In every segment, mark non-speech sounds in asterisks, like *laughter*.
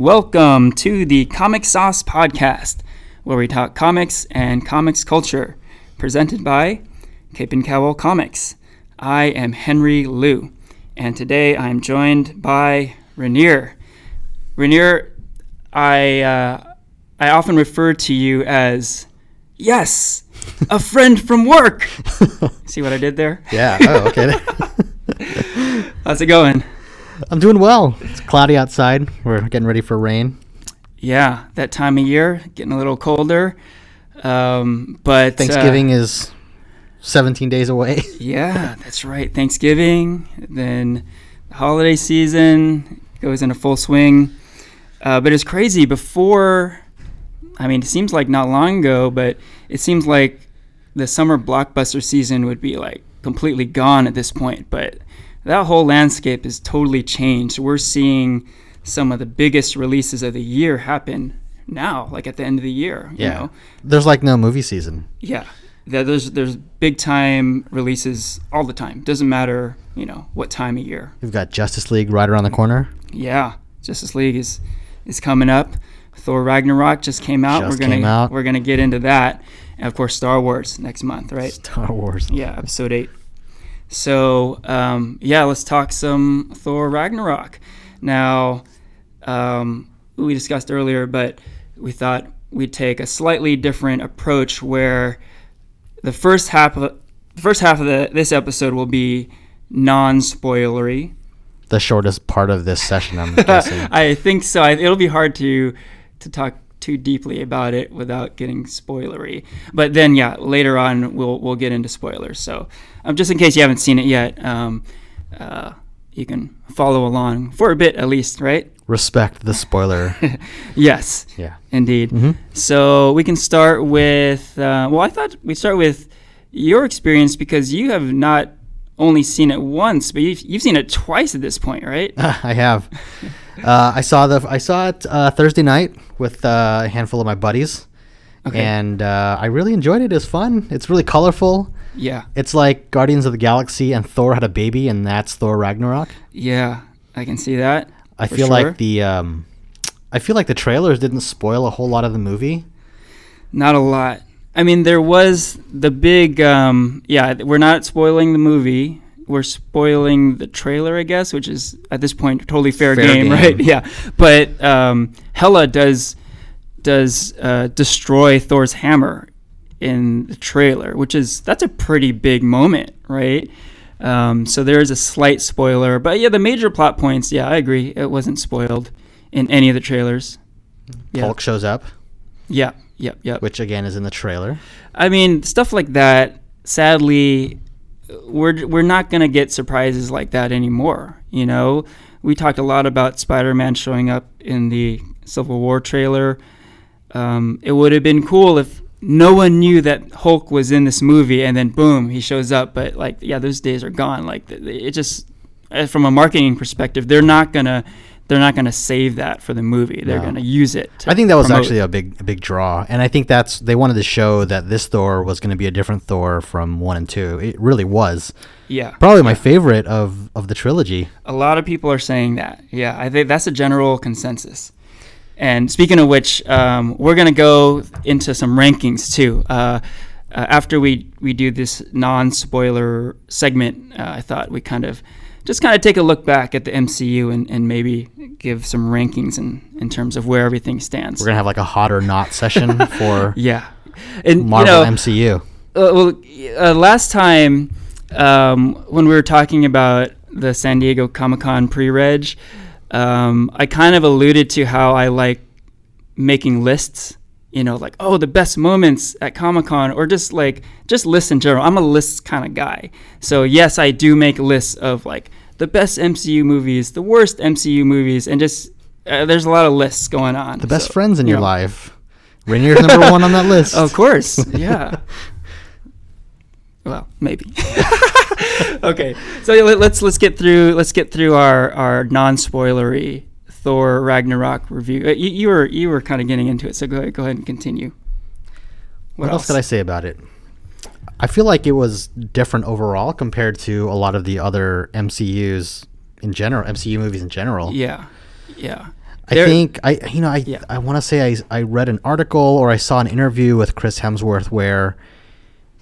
Welcome to the Comic Sauce Podcast, where we talk comics and comics culture, presented by Cape and Cowl Comics. I am Henry Liu, and today I am joined by Ranier. Ranier, I uh, I often refer to you as yes, a *laughs* friend from work. *laughs* See what I did there? Yeah. Oh, okay. *laughs* How's it going? I'm doing well. It's cloudy outside. We're getting ready for rain. Yeah, that time of year, getting a little colder. Um, but uh, Thanksgiving is 17 days away. *laughs* yeah, that's right. Thanksgiving, then the holiday season goes into full swing. Uh, but it's crazy. Before, I mean, it seems like not long ago, but it seems like the summer blockbuster season would be like completely gone at this point. But that whole landscape is totally changed. We're seeing some of the biggest releases of the year happen now, like at the end of the year. You know? There's like no movie season. Yeah. There's there's big time releases all the time. Doesn't matter, you know, what time of year. We've got Justice League right around the corner. Yeah. Justice League is is coming up. Thor Ragnarok just came out. Just we're gonna came out. we're gonna get into that. And of course Star Wars next month, right? Star Wars. Yeah, episode eight. So um, yeah, let's talk some Thor Ragnarok. Now, um, we discussed earlier, but we thought we'd take a slightly different approach where the first half of the first half of the, this episode will be non-spoilery. The shortest part of this session, I'm *laughs* guessing. I think so. I, it'll be hard to to talk too deeply about it without getting spoilery. But then, yeah, later on we'll we'll get into spoilers. So, um, just in case you haven't seen it yet, um, uh, you can follow along for a bit at least, right? Respect the spoiler. *laughs* Yes, yeah. indeed. Mhm. So we can start with. Uh, well, I thought we'd start with your experience because you have not only seen it once, but you've, you've seen it twice at this point, right? *laughs* I have. Uh, I saw the I saw it uh, Thursday night with uh, a handful of my buddies, Okay. and uh, I really enjoyed it. It's fun. It's really colorful. Yeah, It's like Guardians of the Galaxy and Thor had a baby, and that's Thor Ragnarok. yeah, I can see that. I feel sure. like the um, I feel like the trailers didn't spoil a whole lot of the movie. Not a lot. I mean, there was the big, um, yeah, we're not spoiling the movie. We're spoiling the trailer, I guess, which is at this point totally fair, Fair game, *laughs* game. right? Yeah. But um, Hela does does uh, destroy Thor's hammer in the trailer, which is that's a pretty big moment, right? Um, so there is a slight spoiler, but yeah, the major plot points, yeah, I agree, it wasn't spoiled in any of the trailers. Yeah. Hulk shows up, Yeah. Yep. Yep. which again is in the trailer. I mean, stuff like that. Sadly, we're we're not gonna get surprises like that anymore. You know, we talked a lot about Spider-Man showing up in the Civil War trailer. Um, it would have been cool if no one knew that Hulk was in this movie, and then boom, he shows up. But like, yeah, those days are gone. Like, it just uh, from a marketing perspective, they're not gonna they're not gonna save that for the movie. They're No. gonna use it. I think that was promote- actually a big a big draw, and I think that's they wanted to show that this Thor was going to be a different Thor from one and two. It really was yeah. probably my favorite of of the trilogy. A lot of people are saying that. Yeah, I think that's a general consensus. And speaking of which, um, we're going to go into some rankings too. Uh, uh, after we, we do this non spoiler segment, uh, I thought we kind of just kind of take a look back at the MCU and, and maybe give some rankings in, in terms of where everything stands. We're gonna have like a hot or not session *laughs* for yeah. And, Marvel you know, MCU. uh, well, uh, last time um, when we were talking about the San Diego Comic Con pre-reg, um, I kind of alluded to how I like making lists. You know, like oh, the best moments at Comic Con, or just like just lists in general. I'm a lists kind of guy. So yes, I do make lists of like the best MCU movies, the worst MCU movies, and just uh, there's a lot of lists going on. The best So, friends in you your know. life. Ranier's number one on that *laughs* list. Of course, yeah. *laughs* well, maybe. *laughs* *laughs* okay, so let- let's let's get through let's get through our our non spoilery Thor Ragnarok review. Uh, you, you were you were kind of getting into it, so go ahead, go ahead and continue. What, else could I say about it? I feel like it was different overall compared to a lot of the other MCUs in general, MCU movies in general. Yeah, yeah, I There- think I you know I Yeah. I want to say I I read an article or I saw an interview with Chris Hemsworth where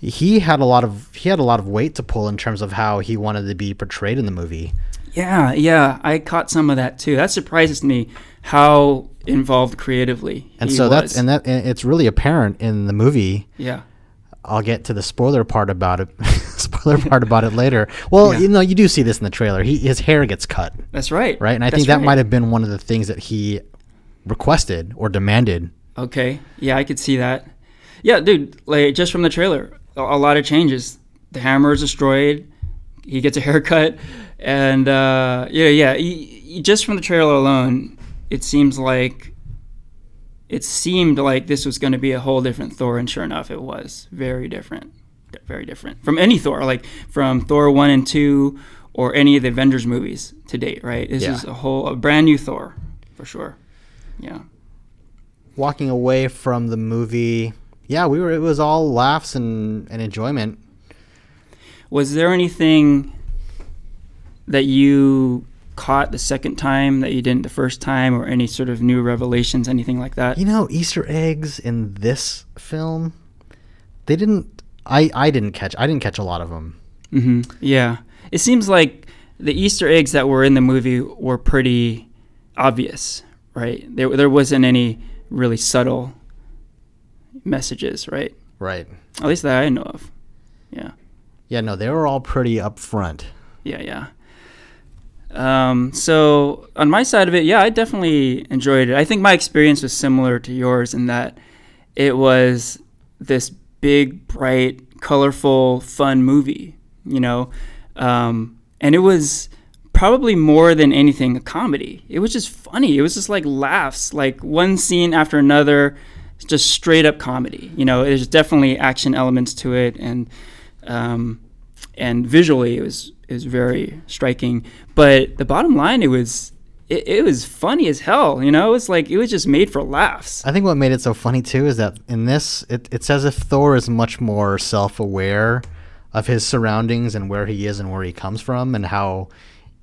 he had a lot of he had a lot of weight to pull in terms of how he wanted to be portrayed in the movie. Yeah, yeah, I caught some of that too. That surprises me how involved creatively. And he so that's and that and it's really apparent in the movie. yeah, I'll get to the spoiler part about it. *laughs* spoiler part about it later. Well, Yeah. you know, you do see this in the trailer. He his hair gets cut, that's right. right? And I That's think that right. might have been one of the things that he requested or demanded. Okay, yeah, I could see that. Yeah, dude, like just from the trailer, a, a lot of changes. The hammer is destroyed. He gets a haircut, and uh, yeah, yeah. He, he- just from the trailer alone, it seems like it seemed like this was going to be a whole different Thor, and sure enough, it was very different, very different from any Thor, like from Thor one and two, or any of the Avengers movies to date. Right? This Yeah. is a whole a brand new Thor, for sure. Yeah. Walking away from the movie, yeah, we were. It was all laughs and, and enjoyment. Was there anything that you caught the second time that you didn't the first time, or any sort of new revelations, anything like that? You know, Easter eggs in this film, they didn't. I I didn't catch. I didn't catch a lot of them. hmm Yeah, it seems like the Easter eggs that were in the movie were pretty obvious, right? There there wasn't any really subtle messages, right? Right. At least that I know of. Yeah. Yeah. No, they were all pretty upfront. yeah, yeah. Um, so on my side of it, yeah, I definitely enjoyed it. I think my experience was similar to yours in that it was this big, bright, colorful, fun movie, you know, um, and it was probably more than anything a comedy. It was just funny. It was just like laughs, like one scene after another, just straight up comedy. You know, there's definitely action elements to it, and um, and visually it was it was very striking. But the bottom line, it was it, it was funny as hell. You know, It was like it was just made for laughs. I think what made it so funny too is that in this, it, it's as if Thor is much more self-aware of his surroundings and where he is and where he comes from and how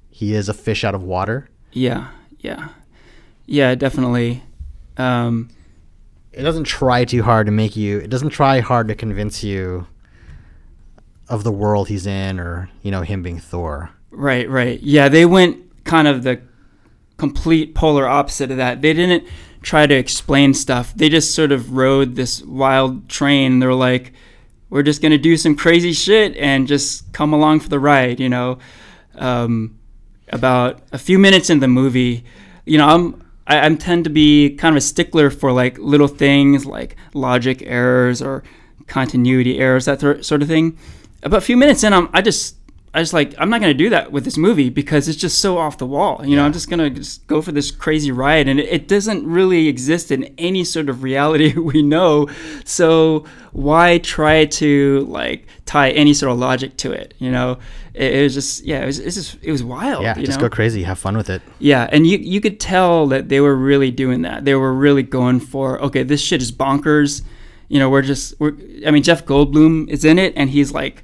he is a fish out of water. Yeah, yeah, yeah, definitely. Um, It doesn't try too hard to make you. It doesn't try hard to convince you of the world he's in, or you know him being Thor. Right, right. Yeah, they went kind of the complete polar opposite of that. They didn't try to explain stuff. They just sort of rode this wild train. They're like, we're just going to do some crazy shit and just come along for the ride, you know. Um, about a few minutes in the movie, you know, I'm I, I tend to be kind of a stickler for like little things like logic errors or continuity errors, that th- sort of thing. About a few minutes in, I'm, I just I just like I'm not gonna do that with this movie because it's just so off the wall. You know, I'm just gonna just go for this crazy ride, and it, it doesn't really exist in any sort of reality *laughs* we know. So why try to like tie any sort of logic to it? You know, it, it was just yeah, it was it's just it was wild. Yeah, just know? go crazy, have fun with it. Yeah, and you you could tell that they were really doing that. They were really going for okay, this shit is bonkers. You know, we're just we're. I mean, Jeff Goldblum is in it, and he's like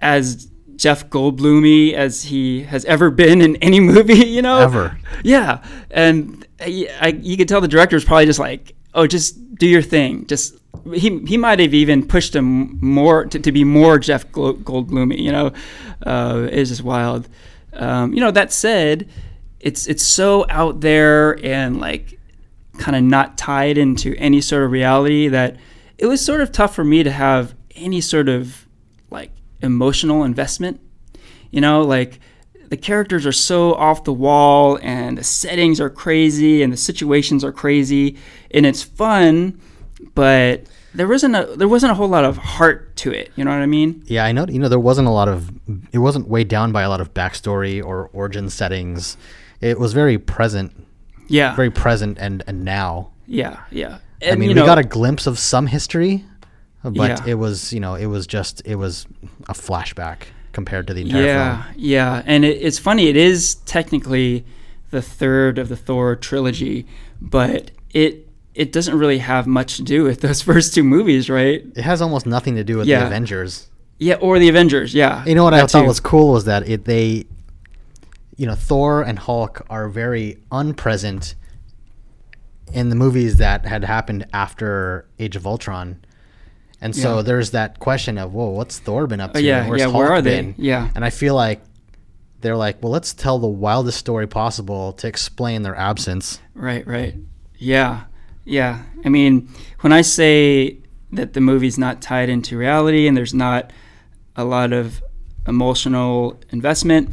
as Jeff Goldblumy as he has ever been in any *laughs* movie. You know, Ever. Yeah, and uh, I, I, you could tell the director was probably just like, oh, just do your thing. Just he he might have even pushed him more to, to be more Jeff Goldblummy. You know, uh, it's just wild. Um, you know, that said, it's it's so out there and like kind of not tied into any sort of reality that it was sort of tough for me to have any sort of like emotional investment. You know, like the characters are so off the wall and the settings are crazy and the situations are crazy and it's fun, but there wasn't a there wasn't a whole lot of heart to it. You know what I mean? Yeah, I know. You know, there wasn't a lot of. It wasn't weighed down by a lot of backstory or origin settings. It was very present, Yeah. very present, and and now. Yeah, yeah. I mean, we know, got a glimpse of some history, but Yeah. it was you know it was just it was a flashback compared to the entire yeah, film. yeah, and it, it's funny. It is technically the third of the Thor trilogy, but it it doesn't really have much to do with those *laughs* first two movies, right? It has almost nothing to do with Yeah. the Avengers. Yeah, or the Avengers. Yeah, You know what I thought too. was cool was that it they, you know, Thor and Hulk are very unpresent in the movies that had happened after Age of Ultron. And so Yeah. there's that question of, whoa, what's Thor been up oh, to? Oh, yeah, where's yeah, where Hulk are they? been? Yeah. And I feel like they're like, well, let's tell the wildest story possible to explain their absence. Right, right. Yeah, yeah. I mean, when I say that the movie's not tied into reality and there's not a lot of emotional investment,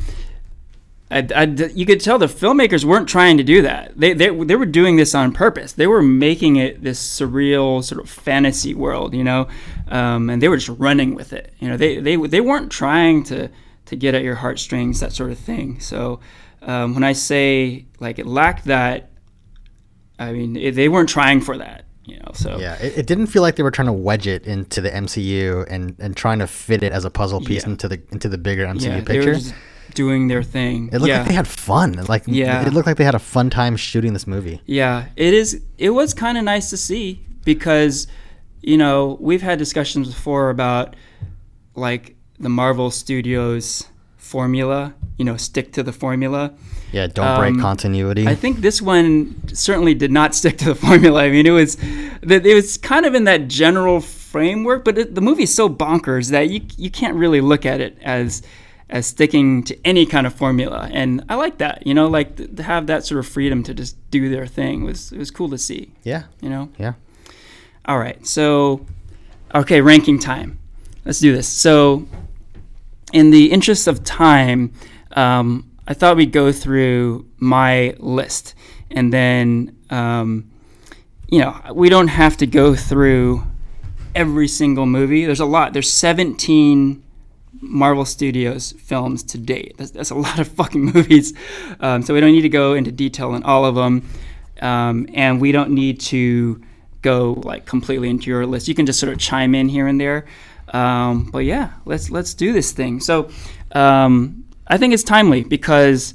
I, I- you could tell the filmmakers weren't trying to do that. They, they, they were doing this on purpose. They were making it this surreal sort of fantasy world, you know, um, and they were just running with it. You know, they, they, they weren't trying to, to get at your heartstrings, that sort of thing. So um, when I say like it lacked that, I mean, it, they weren't trying for that, you know. So Yeah, it, it didn't feel like they were trying to wedge it into the MCU and, and trying to fit it as a puzzle piece Yeah. into the into the bigger MCU yeah, they picture. were just doing their thing. It looked yeah. like they had fun. Like Yeah. it looked like they had a fun time shooting this movie. Yeah, it is. It was kind of nice to see because, you know, we've had discussions before about like the Marvel Studios formula. You know, stick to the formula. Yeah, don't break Um, continuity. I think this one certainly did not *laughs* stick to the formula. I mean, it was it was kind of in that general framework, but it, the movie's so bonkers that you you can't really look at it as as sticking to any kind of formula. And I like that. You know, like th- to have that sort of freedom to just do their thing was it was cool to see. yeah, You know. yeah. All right. So, okay, ranking time. Let's do this. So, in the interest of time, um, I thought we'd go through my list, and then, um, you know, we don't have to go through every single movie. There's a lot. There's 17 Marvel Studios films to date. That's, that's a lot of fucking *laughs* movies. Um, so we don't need to go into detail on all of them, um, and we don't need to go like completely into your list. You can just sort of chime in here and there. Um, but yeah, let's let's do this thing. So um, I think it's timely because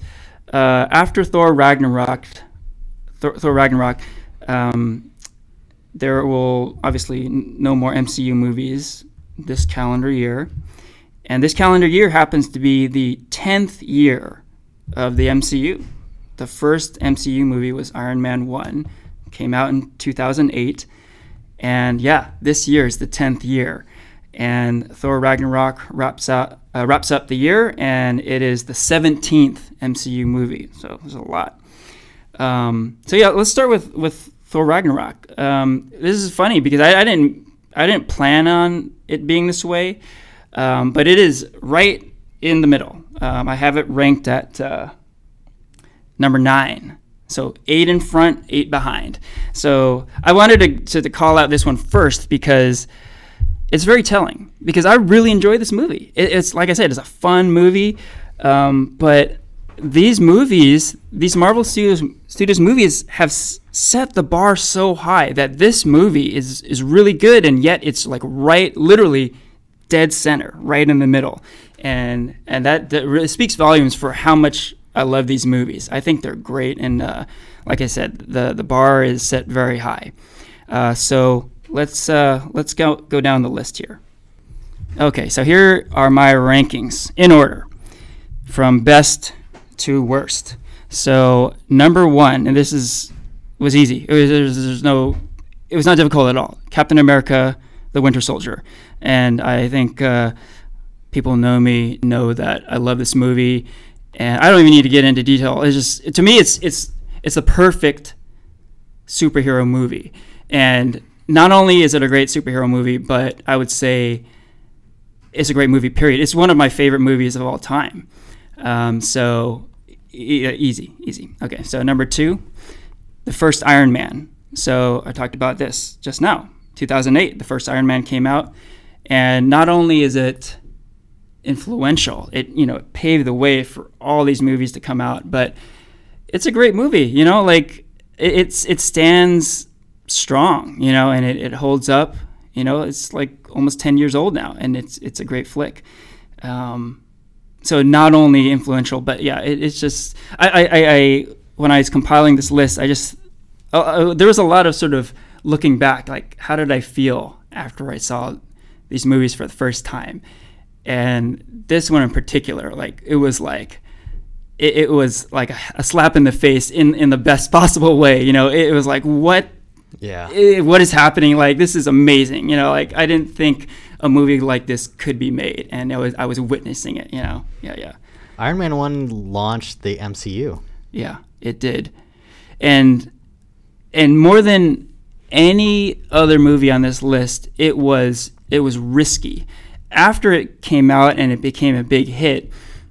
uh, after Thor Ragnarok, Thor, Thor Ragnarok, um, there will obviously n- no more MCU movies this calendar year. And this calendar year happens to be the 10th year of the MCU. The first MCU movie was Iron Man 1, came out in 2008. And yeah, this year is the 10th year. And Thor Ragnarok wraps, out, uh, wraps up the year, and it is the 17th MCU movie. So there's a lot. Um, so yeah, let's start with, with Thor Ragnarok. Um, this is funny because I, I didn't I didn't plan on it being this way, um, but it is right in the middle. Um, I have it ranked at uh, number nine. So eight in front, eight behind. So I wanted to, to, to call out this one first because it's very telling. Because I really enjoy this movie. It, it's like I said, it's a fun movie, um, but these movies, these Marvel Studios Studios movies, have s- set the bar so high that this movie is is really good, and yet it's like right, literally, dead center, right in the middle, and and that, that really speaks volumes for how much I love these movies. I think they're great, and uh, like I said, the the bar is set very high. Uh, so let's uh, let's go go down the list here. Okay, so here are my rankings in order from best to worst. So number one, and this is was easy. It was there's, no, it was not difficult at all. Captain America: The Winter Soldier, and I think uh, people know me know that I love this movie, and I don't even need to get into detail. It's just to me, it's it's it's a perfect superhero movie, and not only is it a great superhero movie, but I would say it's a great movie. Period. It's one of my favorite movies of all time. Um, so e- easy, easy. Okay, so number two, the first Iron Man. So I talked about this just now. 2008, the first Iron Man came out, and not only is it influential, it you know it paved the way for all these movies to come out, but it's a great movie. You know, like it, it's it stands strong. You know, and it, it holds up. You know, it's like almost 10 years old now, and it's it's a great flick. Um, so not only influential, but yeah, it, it's just I, I, I, when I was compiling this list, I just uh, there was a lot of sort of looking back, like how did I feel after I saw these movies for the first time, and this one in particular, like it was like it, it was like a, a slap in the face in in the best *laughs* possible way. You know, it, was like what Yeah. eh, what is happening? Like this is amazing. You know, like I didn't think a movie like this could be made, and I was I was witnessing it. You know, yeah, yeah. Iron Man 1 launched the MCU. Yeah, it did. And and more than any other movie on this list, it was it was risky. After it came out and it became a big hit,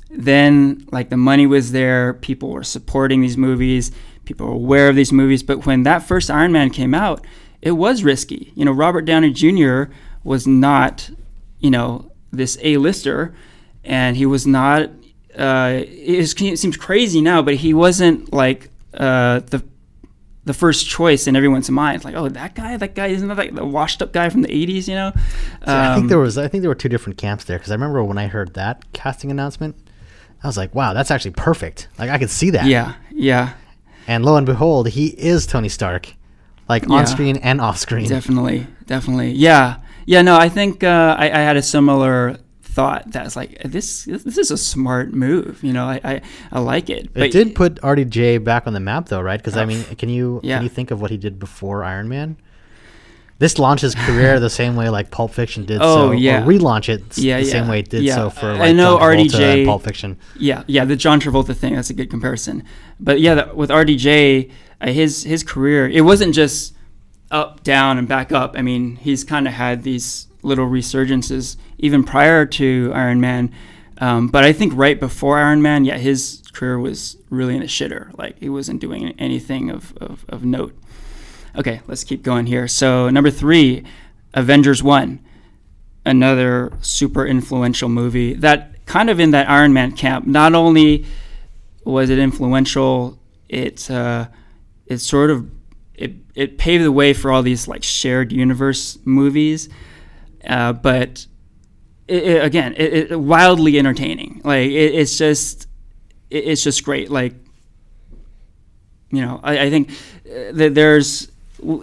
then like the money was there, people were supporting these movies, people were aware of these movies, but when that first Iron Man came out, it was risky. You know, Robert Downey Jr. was not, you know, this A-lister and he was not uh, it, is- it seems crazy now, but he wasn't like uh, the the first choice in everyone's mind. Like, oh, that guy, that guy isn't that like the washed up guy from the '80s, you know? So I think Um, there was I think there were two different camps there because I remember when I heard that casting announcement, I was like, wow, that's actually perfect. Like I could see that. yeah, yeah, And lo and behold, he is Tony Stark, like Yeah. on screen and off screen. definitely, definitely, yeah, yeah. No, I think uh, I, I had a similar thought. That's like this. This is a smart move. You know, I I, I like it. It did put RDJ back on the map though, right? Because I mean, can you Yeah. can you think of what he did before Iron Man? This launches *laughs* career the same way like Pulp Fiction did. Oh, so, yeah. Or relaunch it Yeah, the same way it did yeah. so for I know John Travolta RDJ and Pulp Fiction. Yeah, yeah, the John Travolta thing. That's a good comparison. But yeah, the, with RDJ, uh, his his career, it wasn't just up, down, and back up. I mean, he's kind of had these little resurgences even prior to Iron Man. Um, but I think right before Iron Man, yeah, his career was really in a shitter. Like he wasn't doing anything of, of, of note. Okay, let's keep going here. So number three, Avengers One another super influential movie that kind of in that Iron Man camp. Not only was it influential, it uh, it sort of it, it paved the way for all these like shared universe movies, uh, but it, it, again, it, it wildly entertaining. Like it, it's just it, it's just great. Like you know, I, I think uh, there's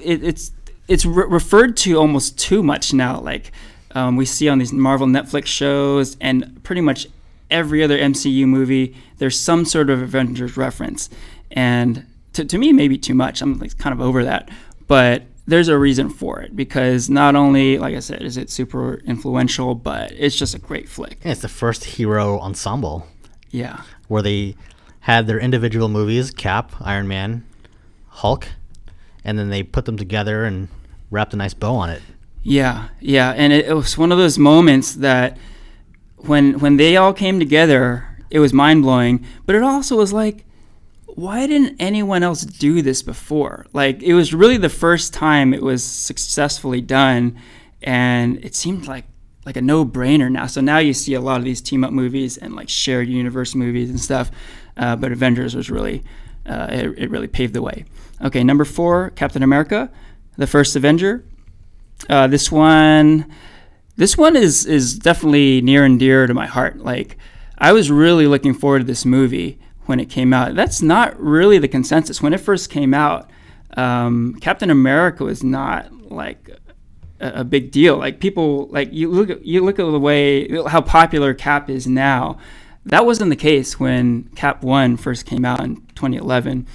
it, it's it's re- referred to almost too much now. Like um, we see on these Marvel Netflix shows and pretty much every other MCU movie, there's some sort of Avengers reference, and to, to me, maybe too much. I'm like kind of over that, but there's a reason for it because not only, like I said, is it super influential, but it's just a great flick. Yeah, it's the first hero ensemble Yeah, where they had their individual movies, Cap, Iron Man, Hulk, and then they put them together and wrapped a nice bow on it. Yeah, yeah, and it, it was one of those moments that when when they all came together, it was mind blowing. But it also was like, why didn't anyone else do this before? Like it was really the first time it was successfully done, and it seemed like like a no brainer now. So now you see a lot of these team up movies and like shared universe movies and stuff. Uh, but Avengers was really uh, it, it really paved the way. Okay, number four, Captain America, the first Avenger. Uh, this one, this one is is definitely near and dear to my heart. Like, I was really looking forward to this movie when it came out. That's not really the consensus. When it first came out, um, Captain America was not like a, a big deal. Like people, like you look you look at the way how popular Cap is now. That wasn't the case when Cap One first came out in 2011.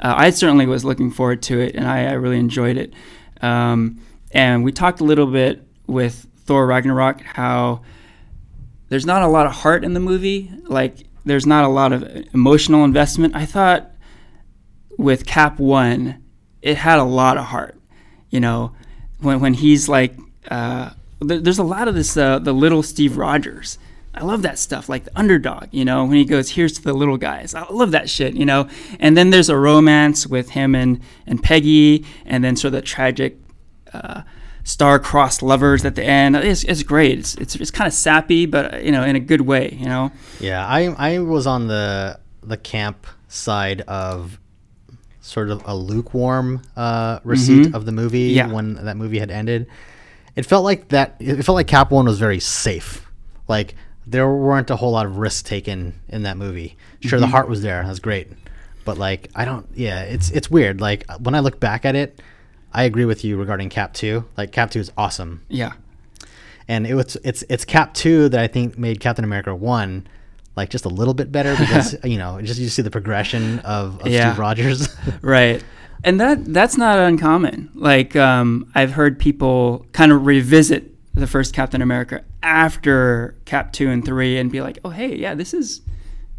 Uh, I certainly was looking forward to it, and I, I really enjoyed it. Um, and we talked a little bit with Thor Ragnarok how there's not a lot of heart in the movie. Like there's not a lot of emotional investment. I thought with Cap One, it had a lot of heart. You know, when when he's like, uh, th- there's a lot of this uh, the little Steve Rogers. I love that stuff, like the underdog. You know, when he goes, "Here's to the little guys." I love that shit. You know, and then there's a romance with him and and Peggy, and then sort of the tragic. Uh, star-crossed lovers at the end. It's, it's great. It's, it's, it's kind of sappy, but you know, in a good way. You know. Yeah, I I was on the the camp side of sort of a lukewarm uh, receipt of the movie Mm-hmm. Yeah. when that movie had ended. It felt like that. It felt like Cap One was very safe. Like there weren't a whole lot of risks taken in that movie. Sure, Mm-hmm. the heart was there. That's great, but like I don't. Yeah, it's it's weird. Like when I look back at it, I agree with you regarding Cap Two. Like Cap Two is awesome Yeah. and it was it's it's Cap two that I think made Captain America one like just a little bit better because *laughs* you know just you see the progression of, of Yeah. Steve Rogers. *laughs* right and that that's not uncommon like um, i've heard people kind of revisit the first captain america after cap 2 and 3 and be like oh hey yeah this is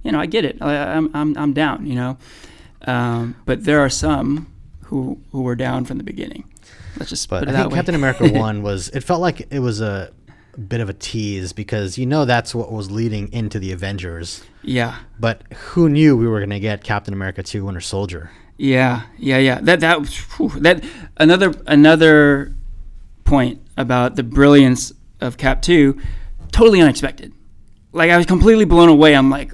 you know i get it I, I'm, I'm, I'm down you know um, but there are some who who were down from the beginning let's just But put it I that think way Captain America *laughs* One was. It felt like it was a bit of a tease because you know that's what was leading into the Avengers. yeah But who knew we were going to get Captain America Two: Winter Soldier? Yeah, yeah, yeah. That that whew, that another another point about the brilliance of Cap Two, totally unexpected. Like I was completely blown away. I'm like,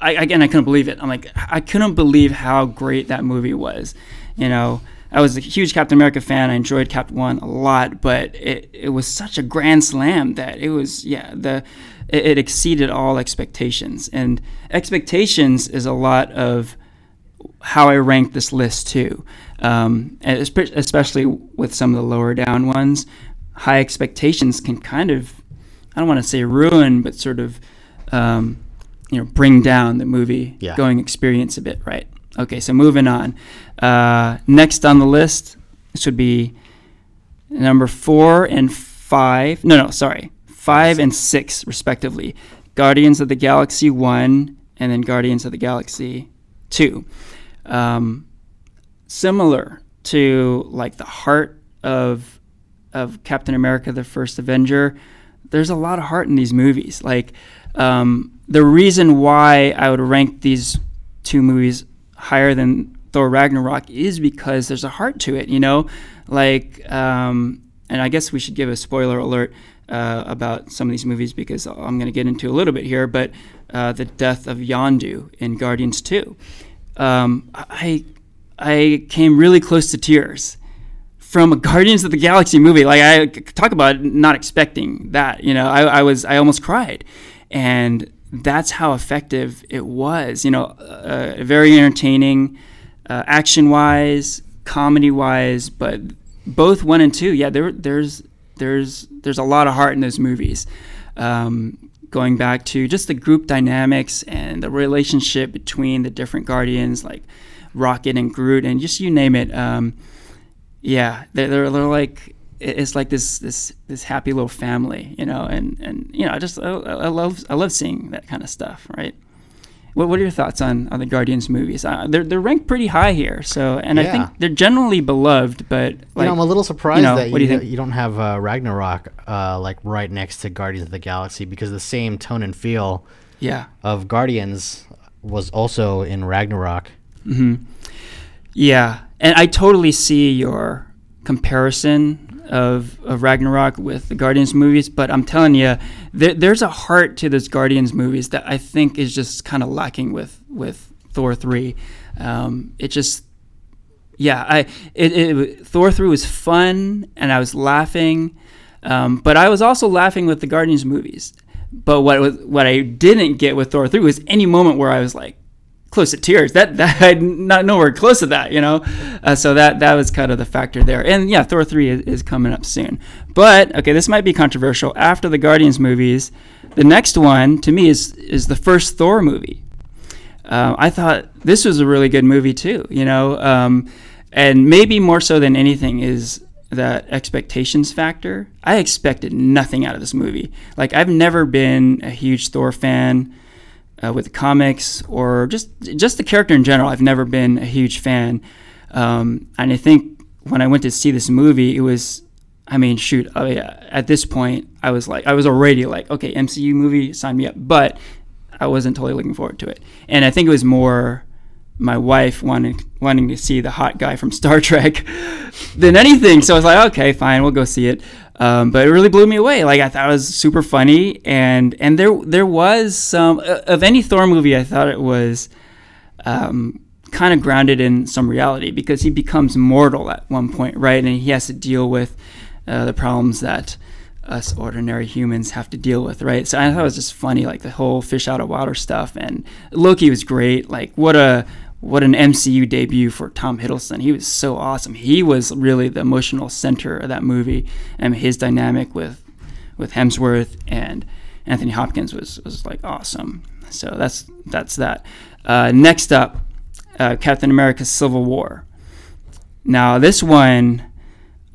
I again I couldn't believe it. I'm like I couldn't believe how great that movie was. You know, I was a huge Captain America fan. I enjoyed Cap One a lot, but it it was such a grand slam that it was yeah the it, it exceeded all expectations and expectations is a lot of how I rank this list too, um, especially with some of the lower down ones. High expectations can kind of, I don't want to say ruin, but sort of, um, you know, bring down the movie Yeah. going experience a bit, right? Okay, so moving on. Uh, next on the list, this would be number four and five. No, no, sorry, five and six respectively. Guardians of the Galaxy one, and then Guardians of the Galaxy two. Um, similar to like the heart of of Captain America: The First Avenger. There's a lot of heart in these movies. Like um, the reason why I would rank these two movies higher than Thor Ragnarok is because there's a heart to it. You know, like um, and I guess we should give a spoiler alert uh, about some of these movies because I'm going to get into a little bit here. But uh, the death of Yondu in Guardians Two, um, I I came really close to tears from a Guardians of the Galaxy movie. Like I talk about not expecting that. You know, I, I was I almost cried, and that's how effective it was. You know, uh, very entertaining, uh, action wise, comedy wise, but both one and two, yeah, there there's there's there's a lot of heart in those movies. Um, going back to just the group dynamics and the relationship between the different Guardians, like Rocket and Groot, and just you name it. Um, yeah, they're, they're, they're like it's like this this this happy little family, you know, and and you know, I just I, I love I love seeing that kind of stuff, right? What, what are your thoughts on, on the Guardians movies? Uh, they're they're ranked pretty high here, so and I think they're generally beloved, but you know, I'm a little surprised know, that you, do you you don't have uh, Ragnarok uh, like right next to Guardians of the Galaxy because the same tone and feel yeah, of Guardians was also in Ragnarok. hmm Yeah, and I totally see your comparison of, of Ragnarok with the Guardians movies, but I'm telling you, there, there's a heart to those Guardians movies that I think is just kind of lacking with with Thor three. Um, it just, yeah, I it, it Thor three was fun and I was laughing, um, but I was also laughing with the Guardians movies. But what what I didn't get with Thor three was any moment where I was like close to tears. That that *laughs* I not nowhere close to that, you know. Uh, so that that was kind of the factor there. And yeah, Thor three is, is coming up soon. But okay, this might be controversial. After the Guardians movies, the next one to me is is the first Thor movie. Uh, I thought this was a really good movie too, you know, um, and maybe more so than anything is that expectations factor. I expected nothing out of this movie. Like I've never been a huge Thor fan uh, with comics or just just the character in general. I've never been a huge fan, um, and I think when I went to see this movie, it was. I mean, shoot. Yeah. At this point, I was like, I was already like, okay, MCU movie, sign me up. But I wasn't totally looking forward to it, and I think it was more my wife wanting wanting to see the hot guy from Star *laughs* Trek than anything. So I was like, okay, fine, we'll go see it. Um, but it really blew me away. Like I thought it was super funny, and and there there was some uh, of any Thor movie. I thought it was um, kind of grounded in some reality because he becomes mortal at one point, right? And he has to deal with uh, the problems that us ordinary humans have to deal with, right? So I thought it was just funny, like the whole fish out of water stuff. And Loki was great. Like what a what an MCU debut for Tom Hiddleston. He was so awesome. He was really the emotional center of that movie, and his dynamic with with Hemsworth and Anthony Hopkins was was like awesome. So that's that's that. Uh, next up, uh, Captain America: Civil War. Now this one,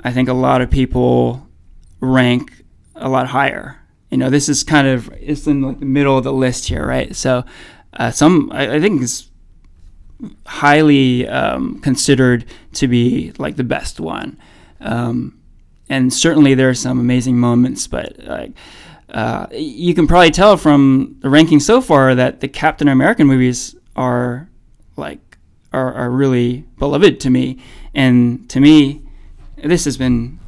I think a lot of people rank a lot higher. You know, this is kind of it's in like the middle of the list here, right? So uh, some I, I think is highly um, considered to be like the best one. Um, and certainly there are some amazing moments, but like uh, you can probably tell from the ranking so far that the Captain American movies are like are, are really beloved to me, and to me, this has been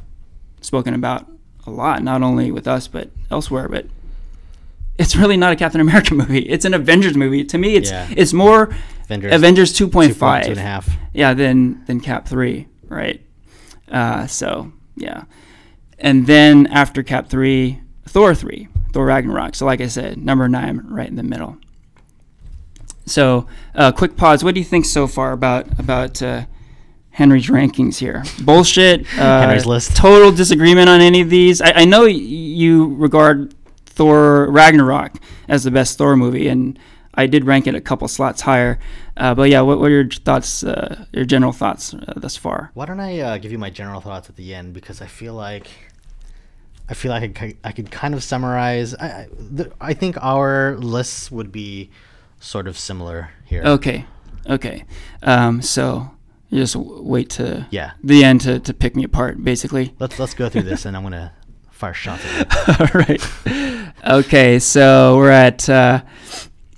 spoken about a lot, not only with us but elsewhere. But it's really not a Captain America *laughs* movie; it's an Avengers movie. To me, it's Yeah. it's more Avengers, Avengers two point 2.2 five and a half. yeah, than than Cap three, right? Uh, so yeah, and then after Cap three, Thor three, Thor Ragnarok. So like I said, number nine, right in the middle. So uh, quick pause. What do you think so far about about uh, Henry's rankings here? Bullshit. *laughs* Uh, Henry's list. Total disagreement on any of these. I, I know you regard Thor Ragnarok as the best Thor movie, and I did rank it a couple slots higher. Uh, but yeah, what, what are your thoughts? Uh, your general thoughts uh, thus far? Why don't I uh, give you my general thoughts at the end because I feel like I feel like I could, I could kind of summarize. I I, the, I think our lists would be sort of similar here. Okay, okay. Um, so you just wait to Yeah. the end to, to pick me apart, basically. Let's let's go through this and I'm gonna fire shots at you. *laughs* All right. Okay, so we're at uh,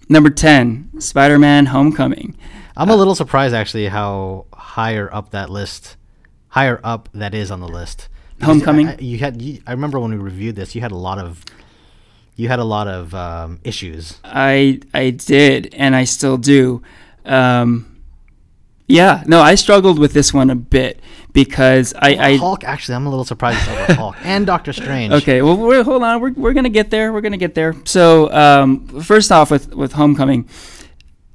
number ten, Spider-Man: Homecoming. I'm a little surprised actually how higher up that list, higher up that is on the list. Because Homecoming? I, I- you had. You, I remember when we reviewed this, you had a lot of, you had a lot of um, issues. I I did, and I still do. Um, yeah, no, I struggled with this one a bit because I, I Hulk actually, I'm a little surprised over Hulk and Doctor Strange. *laughs* Okay, well, we're, hold on. We're, we're gonna get there. We're gonna get there. So, um, first off, with with Homecoming.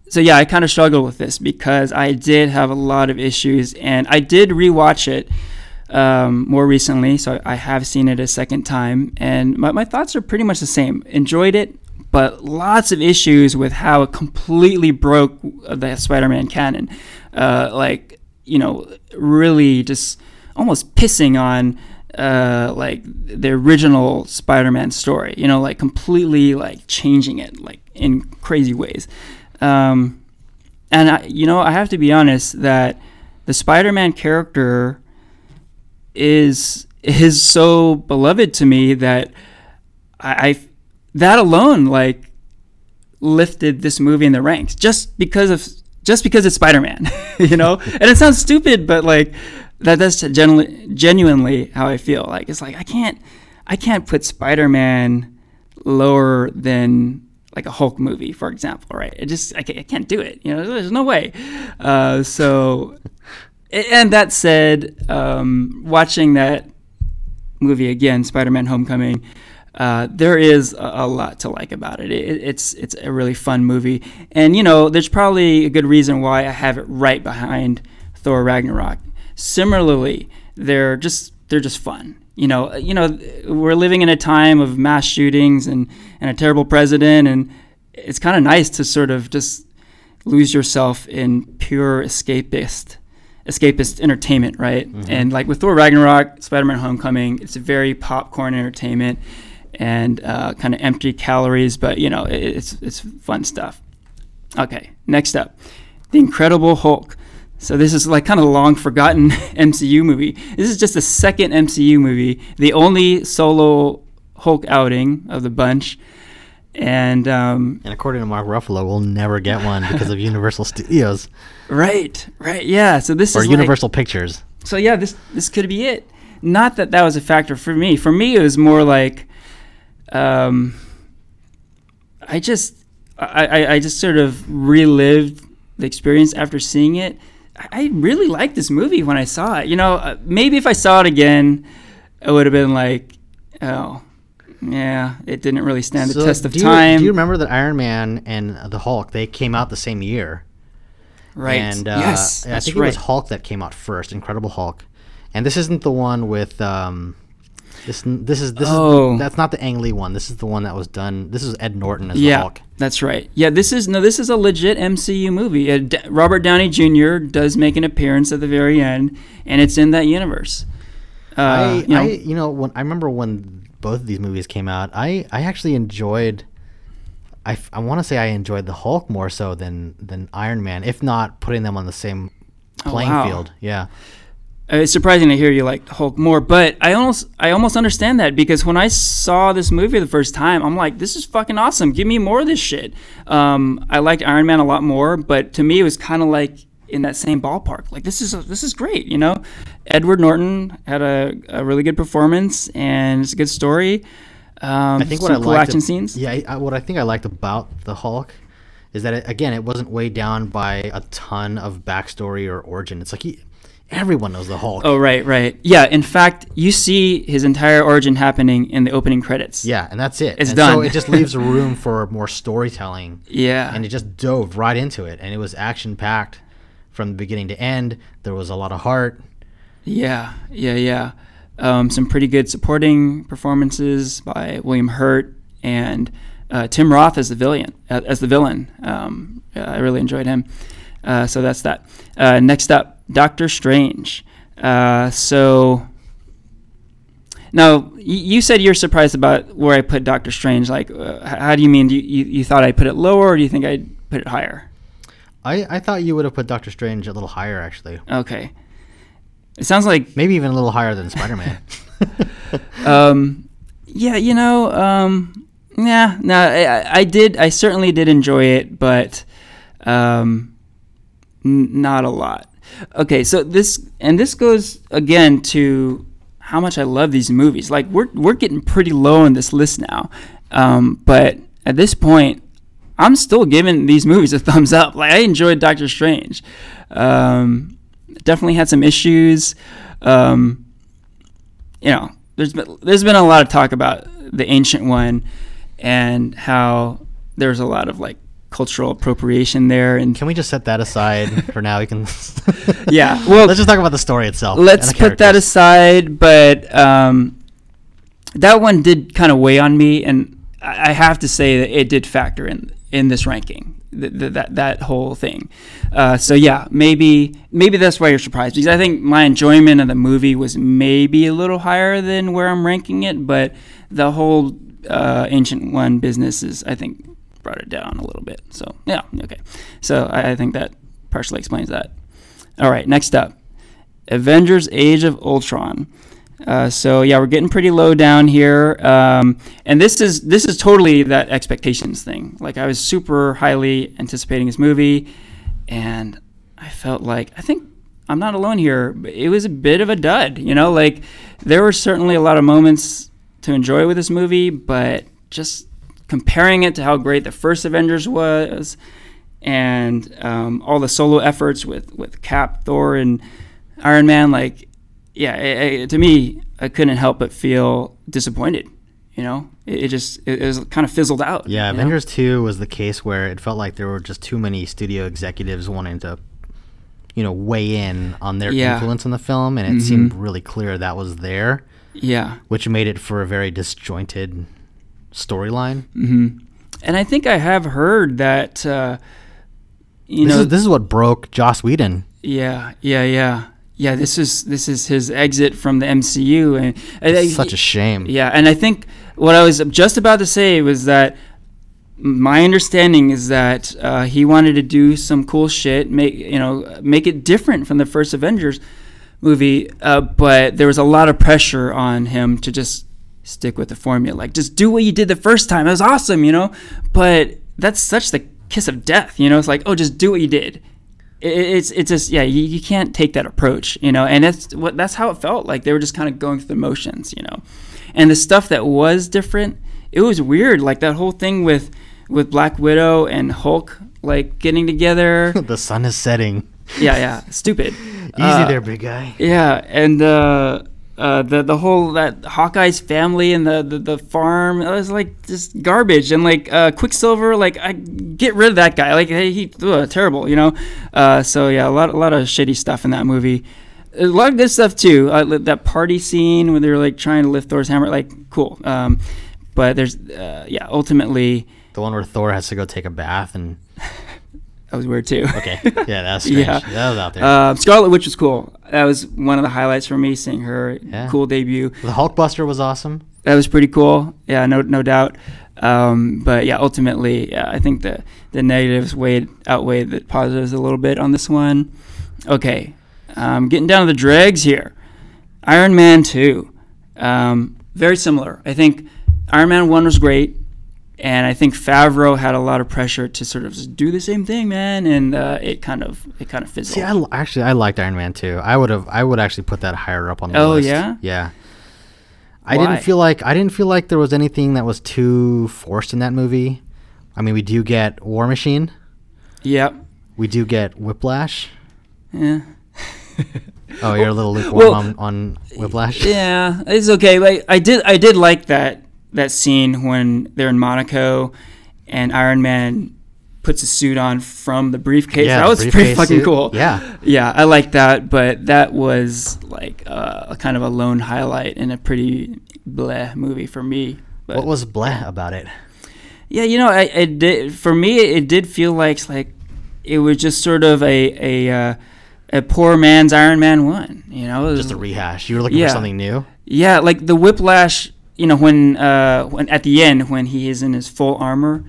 So yeah, I kind of struggled with this because I did have a lot of issues, and I did rewatch it um, more recently. So I have seen it a second time, and my, my thoughts are pretty much the same. Enjoyed it, but lots of issues with how it completely broke the Spider-Man canon. Uh, like you know, really just almost pissing on uh, like the original Spider-Man story. You know, like completely like changing it like in crazy ways. Um, and I, you know, I have to be honest that the Spider-Man character is is so beloved to me that I, I that alone like lifted this movie in the ranks just because of just because it's Spider-Man, *laughs* you know. and it sounds stupid, but like that that's genuinely genuinely how I feel. Like it's like I can't I can't put Spider-Man lower than like a Hulk movie, for example, right? It just I can't, I can't do it. You know, there's no way. Uh, so, and that said, um, watching that movie again, Spider-Man: Homecoming, uh, there is a, a lot to like about it. it. It's it's a really fun movie, and you know, there's probably a good reason why I have it right behind Thor: Ragnarok. Similarly, they're just they're just fun. You know, you know, we're living in a time of mass shootings and, and a terrible president, and it's kind of nice to sort of just lose yourself in pure escapist escapist entertainment, right? And like with Thor Ragnarok, Spider-Man: Homecoming, it's a very popcorn entertainment and uh, kind of empty calories, but you know, it, it's it's fun stuff. Okay, next up, The Incredible Hulk. So this is like kind of a long forgotten *laughs* MCU movie. This is just the second MCU movie, the only solo Hulk outing of the bunch, and um, And according to Mark Ruffalo, we'll never get one because of *laughs* Universal Studios right, right, yeah. So this or is like- Universal Pictures. so yeah, this this could be it. Not that that was a factor for me. For me, it was more like, um, I just I, I, I just sort of relived the experience after seeing it. I really liked this movie when I saw it. You know, uh, maybe if I saw it again, it would have been like, oh, yeah, it didn't really stand the test of you, time. Do you remember that Iron Man and the Hulk they came out the same year? right? And uh, yes, I think right. it was Hulk that came out first, Incredible Hulk. And this isn't the one with um, This this is this Oh. is that's not the Ang Lee one. This is the one that was done. This is Ed Norton as the yeah, Hulk. that's right. Yeah, this is no, this is a legit MCU movie. Uh, D- Robert Downey Jr. does make an appearance at the very end, and it's in that universe. Uh, I you know, I you know when I remember when both of these movies came out, I I actually enjoyed. I, I want to say I enjoyed the Hulk more so than than Iron Man, if not putting them on the same Oh, playing wow. field. Yeah. Uh, it's surprising to hear you like Hulk more, but I almost I almost understand that because when I saw this movie the first time, I'm like, this is fucking awesome. Give me more of this shit. Um, I liked Iron Man a lot more, but to me it was kind of like in that same ballpark. Like this is this is great, you know. Edward Norton had a, a really good performance and it's a good story. Um, I think what I cool liked action ab- scenes. Yeah, I- what I think I liked about the Hulk is that it, again, it wasn't weighed down by a ton of backstory or origin. It's like he, everyone knows the Hulk. Oh right, right. Yeah. In fact, you see his entire origin happening in the opening credits. Yeah, and that's it. It's and So it just *laughs* leaves room for more storytelling, Yeah. and it just dove right into it, and it was action packed from the beginning to end. There was a lot of heart. Yeah, yeah, yeah. Um, some pretty good supporting performances by William Hurt and uh, Tim Roth as the villain. Uh, as the villain, um, yeah, I really enjoyed him. Uh, so that's that. Uh, next up, Doctor Strange. Uh, so now you said you're surprised about where I put Doctor Strange. Like, uh, how do you mean? Do you, you, you thought I put it lower, or do you think I'd put it higher? I, I thought you would have put Doctor Strange a little higher, actually. Okay. It sounds like Maybe even a little higher than Spider Man. *laughs* *laughs* Um, yeah, you know, um, yeah, no, I, I- I did, I certainly did enjoy it, but um, n- not a lot. Okay, so this and this goes again to how much I love these movies. Like we're we're getting pretty low on this list now, um, but at this point, I'm still giving these movies a thumbs up. Like I enjoyed Doctor Strange. Um, definitely had some issues. Um, you know, there's been there's been a lot of talk about the ancient one and how there's a lot of like cultural appropriation there and Can we just set that aside for now? We can. *laughs* *laughs* Yeah, well, let's just talk about the story itself. let's put that aside but um, that one did kind of weigh on me and I I have to say that it did factor in in this ranking th- th- that that whole thing uh, so yeah maybe maybe that's why you're surprised because I think my enjoyment of the movie was maybe a little higher than where I'm ranking it but the whole uh, ancient one business is I think brought it down a little bit so yeah okay so I, I think that partially explains that all right next up Avengers: Age of Ultron. Uh, so yeah, we're getting pretty low down here, um, and this is this is totally that expectations thing. Like I was super highly anticipating this movie, and I felt like I think I'm not alone here. It was a bit of a dud, you know. Like there were certainly a lot of moments to enjoy with this movie, but just comparing it to how great the first Avengers was, and um, all the solo efforts with with Cap, Thor, and Iron Man, like, yeah, it, it- to me, I couldn't help but feel disappointed. You know, it, it just it, was kind of fizzled out. Yeah, you know? Avengers 2 was the case where it felt like there were just too many studio executives wanting to, you know, weigh in on their Yeah. influence on the film, and it seemed really clear that was there, Yeah, which made it for a very disjointed storyline. hmm and I think I have heard that. Uh, you This, know, is, this is what broke Joss Whedon. yeah, yeah, yeah, yeah. This is this is his exit from the MCU, and I such a shame. Yeah, and I think what I was just about to say was that my understanding is that uh, he wanted to do some cool shit, make you know, make it different from the first Avengers movie, uh, but there was a lot of pressure on him to just stick with the formula, like just do what you did the first time. It was awesome, you know, but that's such the kiss of death, you know. It's like, oh, just do what you did. It, it's it's just yeah, you, you can't take that approach, you know, and that's what that's how it felt like they were just kind of going through the motions, you know, and the stuff that was different, it was weird, like that whole thing with with Black Widow and Hulk like getting together, *laughs* the sun is setting. yeah, yeah, stupid. *laughs* Easy Uh, there, big guy. yeah, and uh, uh, the the whole that Hawkeye's family and the, the, the farm it was like just garbage and like uh, Quicksilver like I get rid of that guy like hey, he ugh, terrible you know uh, so yeah a lot a lot of shitty stuff in that movie a lot of good stuff too. Uh, that party scene where they're like trying to lift Thor's hammer, like cool. Um, but there's, uh, yeah, ultimately The one where Thor has to go take a bath and *laughs* that was weird too. okay, *laughs* yeah, that's strange. Yeah. That was out there. Uh, Scarlet Witch was cool. That was one of the highlights for me, seeing her Yeah. cool debut. the Hulkbuster was awesome. That was pretty cool. Yeah, no, no doubt. Um, but yeah, ultimately, yeah, I think the the negatives weighed outweighed the positives a little bit on this one. Okay, um, getting down to the dregs here. Iron Man two, um, very similar. I think Iron Man one was great, and I think Favreau had a lot of pressure to sort of do the same thing, man, and uh, it kind of it kind of fizzled. See, I l- actually I liked Iron Man two. I would have I would actually put that higher up on the Oh, list. yeah? yeah. I Why? didn't feel like I didn't feel like there was anything that was too forced in that movie. I mean, we do get War Machine, Yep. we do get Whiplash. Yeah. Oh, you're a little *laughs* lukewarm Well, on, on Whiplash. Yeah, it's okay. Like I did, I did like that that scene when they're in Monaco, and Iron Man puts a suit on from the briefcase. Yeah, that was pretty fucking suit. cool. Yeah. yeah, I like that. But that was like uh, a kind of a lone highlight in a pretty bleh movie for me. But What was bleh about it? yeah, you know, I, I did for me. It did feel like like it was just sort of a a uh, a poor man's Iron Man one. You know, It was- Just a rehash. You were looking Yeah. for something new. yeah, like the whiplash. You know, when uh, when at the end when he is in his full armor,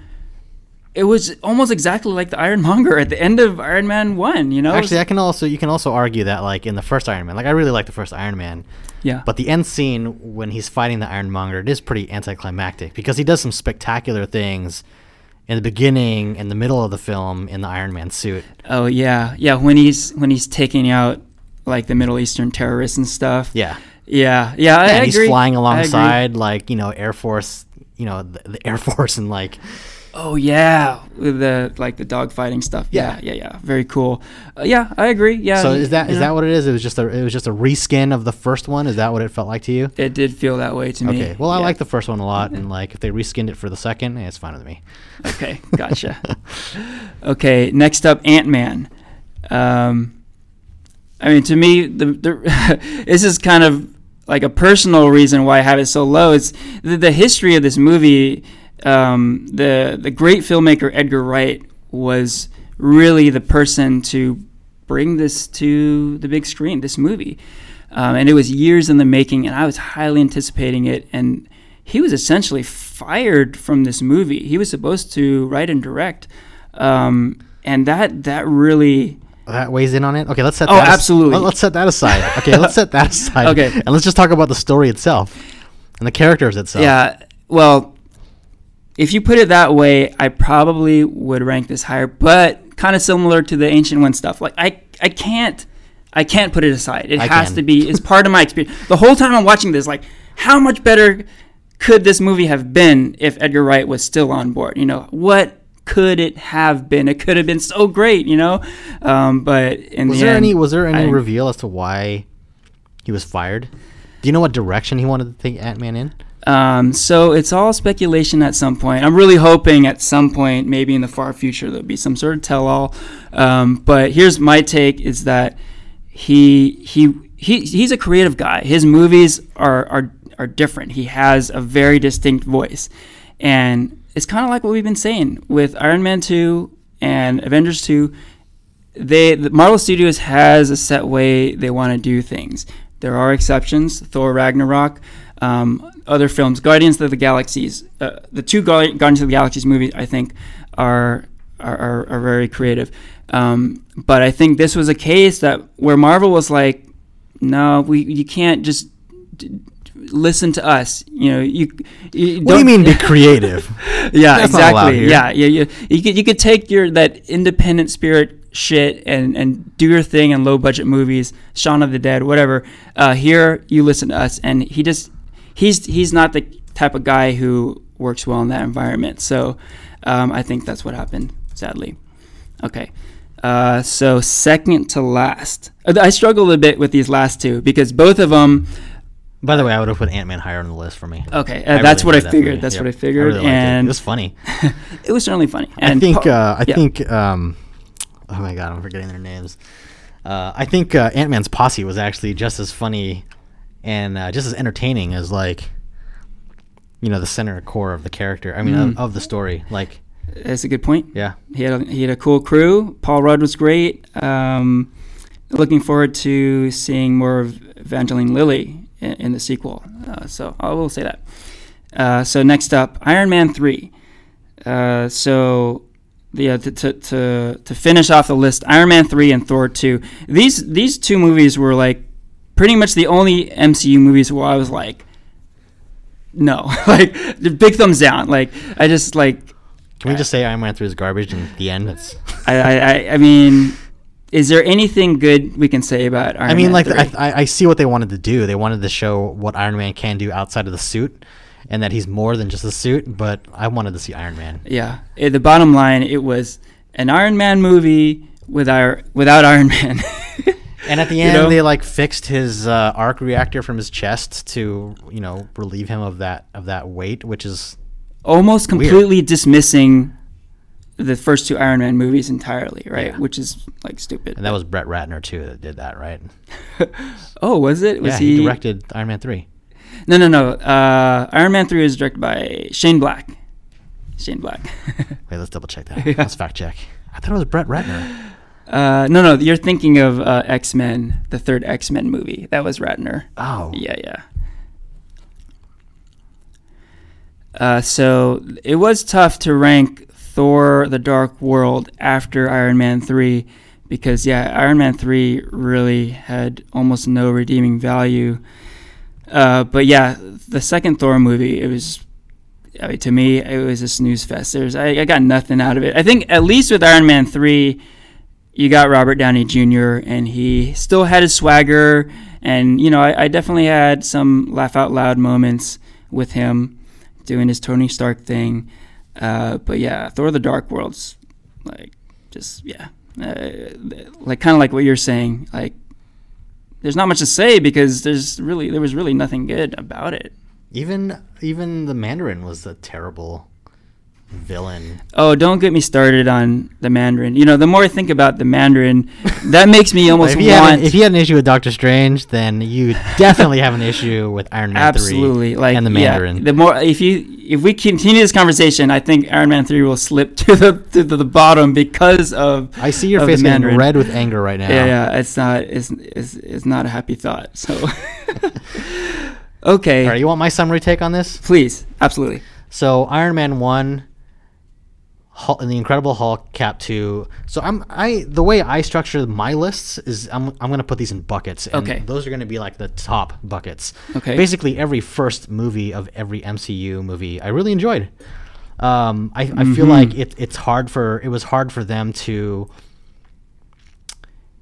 it was almost exactly like the Ironmonger at the end of Iron Man one. You know, Actually, I can also you can also argue that like in the first Iron Man, like I really like the first Iron Man, yeah, but the end scene when he's fighting the Ironmonger, it is pretty anticlimactic because he does some spectacular things in the beginning and the middle of the film in the Iron Man suit. oh yeah, yeah. When he's when he's taking out like the Middle Eastern terrorists and stuff. Yeah, yeah, yeah. I, I and he's agree. flying alongside like you know Air Force, you know the, the Air *laughs* Force and like Oh yeah, the like the dogfighting stuff. Yeah, Yeah. yeah, yeah. Very cool. Uh, yeah, I agree. Yeah. so is that is know, that what it is? It was just a it was just a reskin of the first one. Is that what it felt like to you? It did feel that way to me. Okay, well I Yeah. like the first one a lot, and *laughs* like if they reskinned it for the second, eh, it's fine with me. Okay, *laughs* gotcha. okay, next up, Ant Man. Um, I mean, to me, the, the *laughs* this is kind of like a personal reason why I have it so low. It's the, the history of this movie. Um, the the great filmmaker Edgar Wright was really the person to bring this to the big screen. This movie, um, and it was years in the making, and I was highly anticipating it. And he was essentially fired from this movie. He was supposed to write and direct, um, and that that really That weighs in on it. Okay, let's set. Oh, that as- absolutely. let- let's set that aside. Okay, let's set that *laughs* aside. Okay. and let's just talk about the story itself and the characters itself. Yeah. Well, if you put it that way, I probably would rank this higher, but kind of similar to the ancient one stuff. Like I, I can't, I can't put it aside. It I has can. to be. It's part of my experience. The whole time I'm watching this, like, how much better could this movie have been if Edgar Wright was still on board? You know, what could it have been? It could have been so great. You know, um, but in Was the there end, any was there any I- reveal as to why he was fired? Do you know what direction he wanted to take Ant Man in? Um, so it's all speculation at some point. I'm really hoping at some point, maybe in the far future, there'll be some sort of tell-all. Um, but here's my take: is that he he he he's a creative guy. His movies are are are different. He has a very distinct voice, and it's kind of like what we've been saying with Iron Man two and Avengers two they the Marvel Studios has a set way they want to do things. There are exceptions. Thor Ragnarok, um, other films, Guardians of the Galaxies, uh, the two Guardians of the Galaxies movies, I think, are are, are, very creative. Um, but I think this was a case that where Marvel was like, no, we you can't just listen to us. You know, you. you What do you mean be creative? *laughs* yeah, That's exactly. Yeah, yeah, yeah. You could you could take your that independent spirit shit and and do your thing in low budget movies, Shaun of the Dead, whatever. Uh, here you listen to us, and he just he's he's not the type of guy who works well in that environment. So um, I think that's what happened. Sadly. Okay. Uh, so second to last, I struggled a bit with these last two because both of them. By the way, I would have put Ant Man higher on the list for me. Okay, uh, I that's really what I that figured. That's Yep. what I I figured, really liked it. and it was funny. *laughs* it was certainly funny. I think uh, I yeah. think um, oh my god, I'm forgetting their names. Uh, I think uh, Ant Man's posse was actually just as funny and uh, just as entertaining as like, you know, the center core of the character. I mean, Mm. of, of the story. Like, That's a good point. yeah, He had a, he had a cool crew. Paul Rudd was great. Um, looking forward to seeing more of Evangeline Lilly in, in the sequel. Uh, so I will say that. Uh, so next up, Iron Man three. Uh, so yeah, to, to to to finish off the list, Iron Man three and Thor two. These these two movies were like pretty much the only MCU movies where I was like, no, *laughs* like big thumbs down. Like I just like can we just say Iron Man 3 is garbage and the end? It's, I, I, I- I mean, is there anything good we can say about Iron Man? I mean, Man like, 3? I, I see what they wanted to do. They wanted to show what Iron Man can do outside of the suit and that he's more than just a suit, but I wanted to see Iron Man. yeah. Eh, the bottom line, it was an Iron Man movie without without Iron Man. *laughs* And at the You end, know? they like fixed his uh, arc reactor from his chest to, you know, relieve him of that of that weight, which is Almost Weird. completely dismissing the first two Iron Man movies entirely, right? Yeah. Which is like stupid. and that was Brett Ratner too that did that, right? *laughs* oh, was it? Was yeah, he, directed Iron Man three. No, no, no. Uh, Iron Man three is directed by Shane Black. Shane Black. *laughs* Wait, let's double check that. Yeah. Let's fact check. I thought it was Brett Ratner. uh, no, no. You're thinking of uh, X Men, the third X Men movie. That was Ratner. Oh, Yeah, yeah. Uh, so it was tough to rank Thor: The Dark World after Iron Man three, because yeah, Iron Man three really had almost no redeeming value. Uh, but yeah, the second Thor movie, it was. I mean, to me, it was a snooze fest. There's, I, I got nothing out of it. I think at least with Iron Man three, you got Robert Downey Jr. and he still had his swagger, and you know, I, I definitely had some laugh out loud moments with him doing his Tony Stark thing. Uh, but yeah, Thor: The Dark World's like just yeah, uh, like kind of like what you're saying. Like, there's not much to say because there's really there was really nothing good about it. even even the Mandarin was a terrible villain. Oh, don't get me started on the Mandarin. You know, the more I think about the Mandarin, that makes me *laughs* almost if, you had want. an, if you had an issue with Doctor Strange, then you definitely have an issue with Iron Man Absolutely, 3 like and the yeah, Mandarin. the more if you if we continue this conversation, I think Iron Man three will slip *laughs* to the to the, the bottom because of I see your face getting red with anger right now. yeah yeah it's not it's it's, it's not a happy thought. So *laughs* okay, All right, you want my summary take on this? please absolutely So Iron Man one, Hulk, the Incredible Hulk, Cap two. So I'm I the way I structure my lists is I'm I'm gonna put these in buckets. And Okay. Those are gonna be like the top buckets. Okay. Basically, every first movie of every MCU movie I really enjoyed. Um, I, I feel Mhm. like it, it's hard for it was hard for them to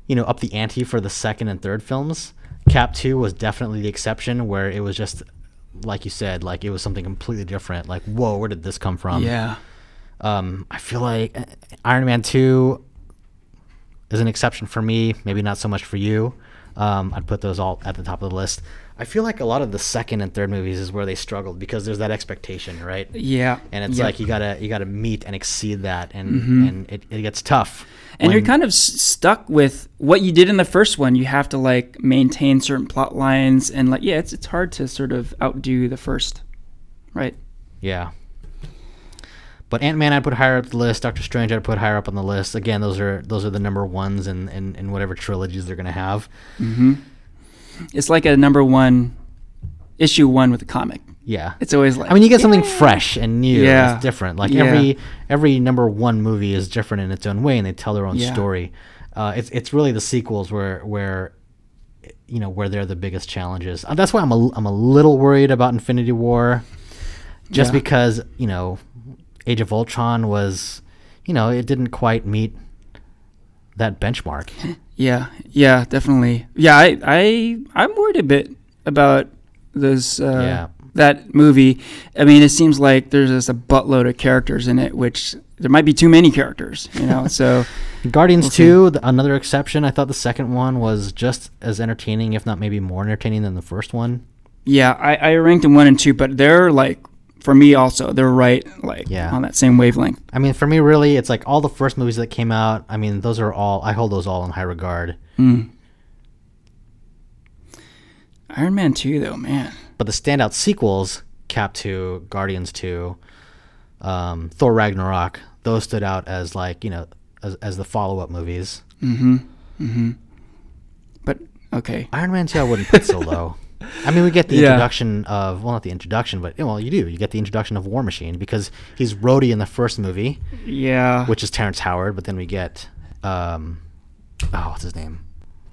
you know up the ante for the second and third films. Cap two was definitely the exception where it was just like you said, like it was something completely different. Like, whoa, where did this come from? yeah Um, I feel like uh, Iron Man two is an exception for me. Maybe not so much for you. Um, I'd put those all at the top of the list. I feel like a lot of the second and third movies is where they struggled because there's that expectation, right? yeah And it's yeah. like you gotta you gotta meet and exceed that, and Mhm. and it, it gets tough. and you're kind of s- stuck with what you did in the first one. You have to like maintain certain plot lines and like yeah, it's it's hard to sort of outdo the first, right? Yeah. But Ant Man I'd put higher up the list. Doctor Strange I'd put higher up on the list. Again, those are those are the number ones in, in, in whatever trilogies they're gonna have. hmm It's like a number one issue one with a comic. Yeah. It's always like I mean, you get something fresh and new. Yeah. It's different. Like Yeah. every every number one movie is different in its own way, and they tell their own Yeah. story. Uh, it's it's really the sequels where where you know where they're the biggest challenges. Uh, that's why I'm a I'm a little worried about Infinity War, just Yeah. because you know Age of Ultron was you know it didn't quite meet that benchmark. *laughs* Yeah, yeah, definitely. Yeah, I, I, I'm worried a bit about those. Uh, Yeah. That movie. I mean, it seems like there's just a buttload of characters in it, which there might be too many characters. You know, so *laughs* Guardians We'll see. 2, th- another exception. I thought the second one was just as entertaining, if not maybe more entertaining than the first one. yeah, I, I ranked them one and two, but they're like for me also they're right like Yeah. on that same wavelength. I mean, for me, really, it's like all the first movies that came out. I mean, those are all I hold those all in high regard. Mm. Iron Man two though, man. But the standout sequels, Cap two, Guardians two, um, Thor Ragnarok, those stood out as like you know as, as the follow up movies. Mm-hmm. Mm-hmm. But okay. Iron Man two, I wouldn't put so low. *laughs* I mean, we get the Yeah. introduction of well, not the introduction, but well, you do. You get the introduction of War Machine because he's Rhodey in the first movie, Yeah. which is Terrence Howard. But then we get, um, oh, what's his name?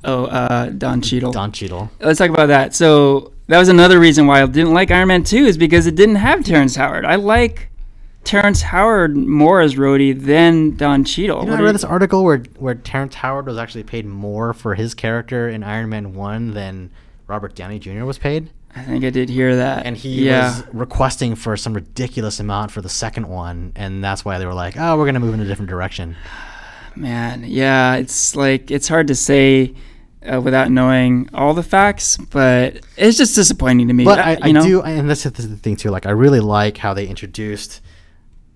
oh, uh, Don Cheadle. Don Cheadle. Let's talk about that. So that was another reason why I didn't like Iron Man 2 is because it didn't have Terrence Howard. I like Terrence Howard more as Rhodey than Don Cheadle. You know, What I read this article where where Terrence Howard was actually paid more for his character in Iron Man One than Robert Downey Jr. was paid, I think I did hear that. and he yeah. was requesting for some ridiculous amount for the second one, and that's why they were like, "Oh, we're gonna move in a different direction." *sighs* Man, yeah, it's like it's hard to say uh, without knowing all the facts, but it's just disappointing to me. But Uh, I, you I do, and that's the thing too. Like, I really like how they introduced,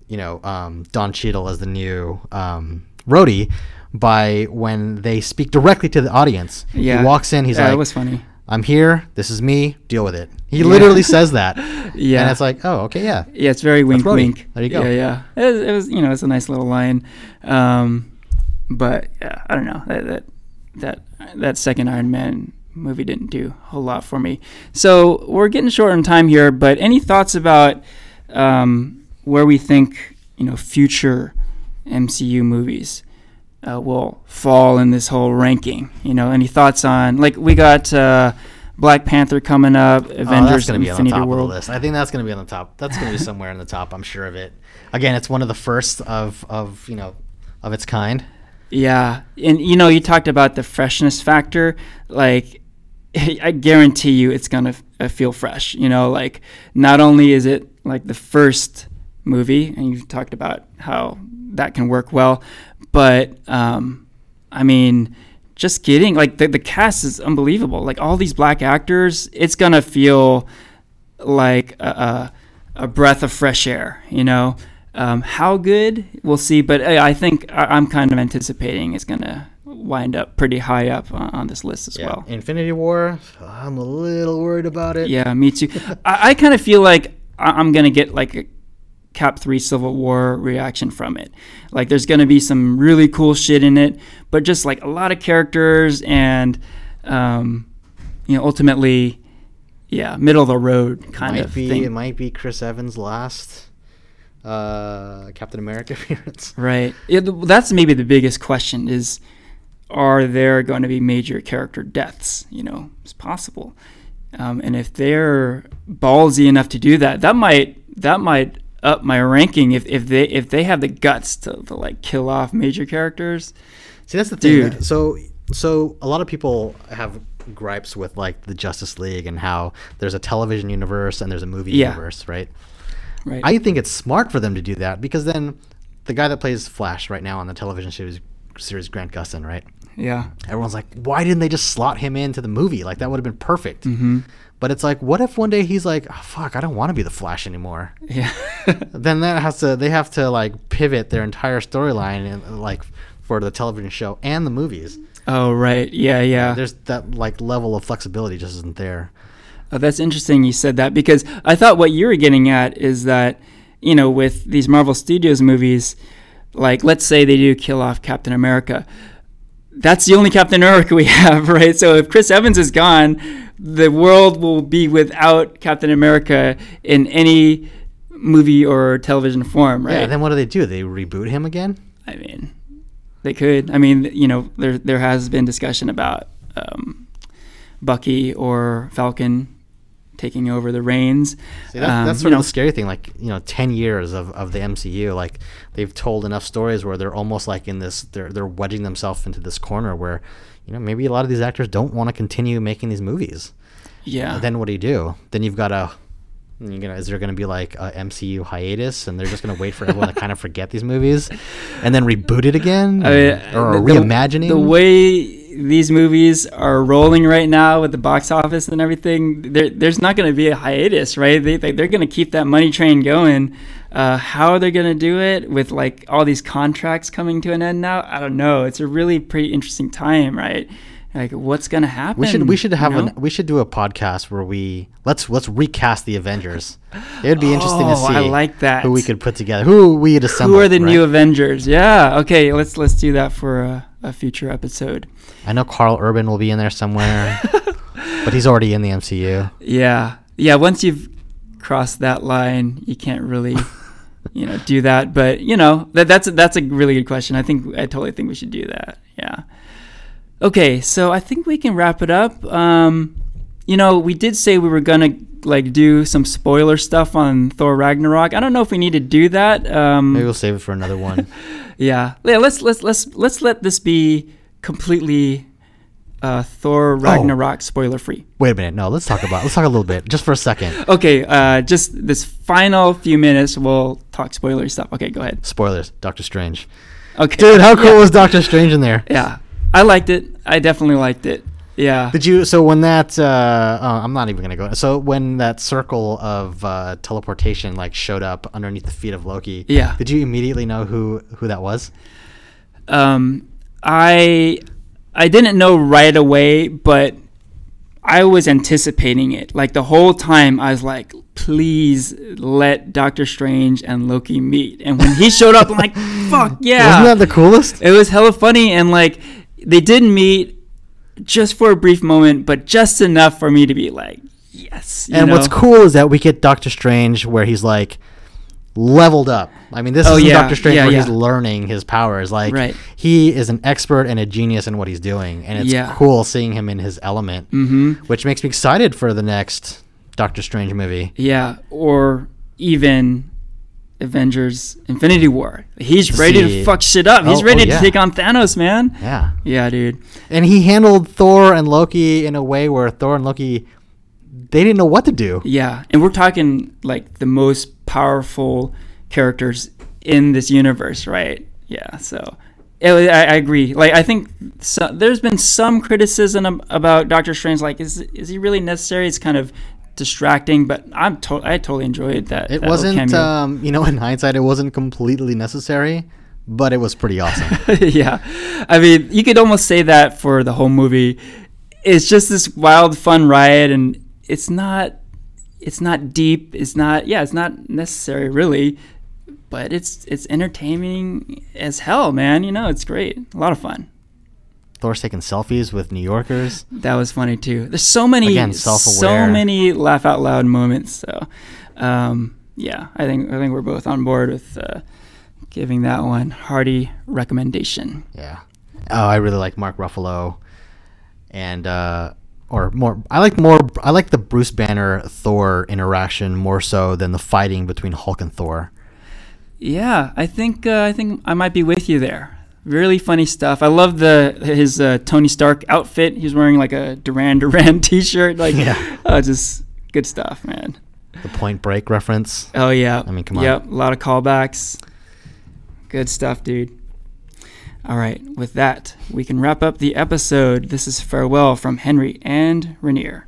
you know, um, Don Cheadle as the new um, Rhodey by when they speak directly to the audience. Yeah, He walks in, he's yeah, like, "That was funny. I'm here. This is me. Deal with it. He Yeah. literally says that. *laughs* Yeah. And it's like, oh, okay, yeah. Yeah, it's very wink, wink. There you go. Yeah, yeah. It was, it was, you know, it's a nice little line. Um, but yeah, I don't know that that that that second Iron Man movie didn't do a whole lot for me. So we're getting short on time here. But any thoughts about um, where we think you know future MCU movies? Uh, will fall in this whole ranking. You know, any thoughts on like we got uh, Black Panther coming up, Oh, Avengers, going to be on the Infinity list. I think that's going to be on the top. That's going to be somewhere in the top. I'm sure of it. Again, it's one of the first of of you know of its kind. Yeah, and you know, you talked about the freshness factor. Like, *laughs* I guarantee you, it's gonna f- uh, feel fresh. You know, like not only is it like the first movie, and you talked about how that can work well, but um, I mean, just getting like the the cast is unbelievable. Like all these black actors, it's gonna feel like a, a, a breath of fresh air. You know. Um, how good we'll see, but I, I think I, I'm kind of anticipating it's gonna wind up pretty high up on, on this list as well. Infinity War. I'm a little worried about it. Yeah, me too. *laughs* I, I kind of feel like I'm gonna get like a Cap Three Civil War reaction from it. Like there's gonna be some really cool shit in it, but just like a lot of characters and um, you know ultimately, yeah, middle of the road kind of be thing. it might be Chris Evans' last uh, Captain America *laughs* appearance. Right. Yeah, th- that's maybe the biggest question is are there going to be major character deaths? You know, it's possible. Um, and if they're ballsy enough to do that, that might that might up my ranking if, if they if they have the guts to, to like kill off major characters. See, that's the thing. Dude. So, so a lot of people have gripes with like the Justice League and how there's a television universe and there's a movie Yeah. universe, right? Right. I think it's smart for them to do that because then the guy that plays Flash right now on the television series, series Grant Gustin, right? yeah. Everyone's like, why didn't they just slot him into the movie? Like that would have been perfect. Mm-hmm. But it's like, what if one day he's like, oh, fuck, I don't want to be the Flash anymore. Yeah. *laughs* Then that has to, they have to like pivot their entire storyline and like for the television show and the movies. oh right. Yeah. Yeah. There's that like level of flexibility just isn't there. Oh, that's interesting you said that because I thought what you were getting at is that, you know, with these Marvel Studios movies, like let's say they do kill off Captain America. That's the only Captain America we *laughs* have, right? So if Chris Evans is gone, the world will be without Captain America in any movie or television form, right? Yeah. Then what do they do? They reboot him again? I mean, they could. I mean, you know, there there has been discussion about um, Bucky or Falcon taking over the reins. See, that, Um, that's sort of know, the scary thing. Like you know, ten years of, of the MCU, like they've told enough stories where they're almost like in this, they're they're wedging themselves into this corner where, you know, maybe a lot of these actors don't want to continue making these movies. yeah. Then what do you do? Then you've got a, you know, is there going to be like a MCU hiatus, and they're just going to wait for everyone to kind of forget these movies, and then reboot it again, *laughs* I mean, or the- reimagining? The way these movies are rolling right now with the box office and everything, there, there's not going to be a hiatus, right? They, they, they're going to keep that money train going. Uh, how they're going to do it with like all these contracts coming to an end now, I don't know. It's a really pretty interesting time, right? Like what's going to happen? We should we should have you know? an we should do a podcast where we let's let's recast the Avengers. It would be interesting to Oh, see I like that. who we could put together. Who we'd assemble. Who are the right? new Avengers? Yeah. Okay. Let's let's do that for a, a future episode. I know Karl Urban will be in there somewhere, *laughs* but he's already in the MCU. Yeah. Yeah. Once you've crossed that line, you can't really, *laughs* you know, do that. But you know, that that's that's a really good question. I think I totally think we should do that. Yeah. Okay. So I think we can wrap it up. Um, you know, we did say we were gonna like do some spoiler stuff on Thor Ragnarok. I don't know if we need to do that. Um, Maybe we'll save it for another one. *laughs* Yeah, yeah. Let's let's let's let's let this be completely uh, Thor Ragnarok spoiler free. Wait a minute. No, let's talk about let's talk a little bit just for a second. *laughs* Okay, uh, just this final few minutes, we'll talk spoiler stuff. Okay, go ahead. Spoilers. Doctor Strange. Okay, Dude, how cool yeah. was Doctor Strange in there? Yeah, I liked it. I definitely liked it. Yeah. Did you? So when that, uh, oh, I'm not even gonna go. So when that circle of uh, teleportation like showed up underneath the feet of Loki, Yeah. Did you immediately know who who that was? Um, I I didn't know right away, but I was anticipating it. Like the whole time, I was like, "Please let Doctor Strange and Loki meet." And when he showed up, I'm like, *laughs* "Fuck yeah!" Wasn't that the coolest? it was hella funny, and like they did meet just for a brief moment, but just enough for me to be like, "Yes." you and what's cool is that we get Doctor Strange where he's like leveled up. I mean, this Oh, is yeah, Doctor Strange yeah, where yeah. he's learning his powers. Like Right. he is an expert and a genius in what he's doing, and it's cool seeing him in his element, Mhm. which makes me excited for the next Doctor Strange movie. Yeah, or even Avengers Infinity War. He's ready See. to fuck shit up. He's Oh, ready oh, to take on Thanos, man. Yeah. Yeah, dude. And he handled Thor and Loki in a way where Thor and Loki they didn't know what to do. Yeah, and we're talking like the most powerful characters in this universe, right? Yeah, so I, I agree. Like, I think so, there's been some criticism about Doctor Strange. Like, is is he really necessary? It's kind of distracting, but I'm to- I totally enjoyed that. It that wasn't um, you know, in hindsight it wasn't completely necessary, but it was pretty awesome. *laughs* yeah. I mean, you could almost say that for the whole movie. It's just this wild, fun ride, and it's not, it's not deep. It's not, yeah, it's not necessary really, but it's it's entertaining as hell, man. You know, it's great, a lot of fun. Thor's taking selfies with New Yorkers. That was funny too. There's so many, Again, so many laugh out loud moments. So, um, yeah, I think I think we're both on board with uh, giving that one hearty recommendation. Yeah. Oh, I really like Mark Ruffalo, and uh, or more. I like more. I like the Bruce Banner Thor interaction more so than the fighting between Hulk and Thor. Yeah, I think uh, I think I might be with you there. Really funny stuff. I love the his uh, Tony Stark outfit. He's wearing like a Duran Duran *laughs* T-shirt. Like, Yeah. uh, just good stuff, man. The Point Break reference. Oh yeah. I mean, come on. Yep, a lot of callbacks. Good stuff, dude. All right, with that, we can wrap up the episode. This is farewell from Henry and Ranier.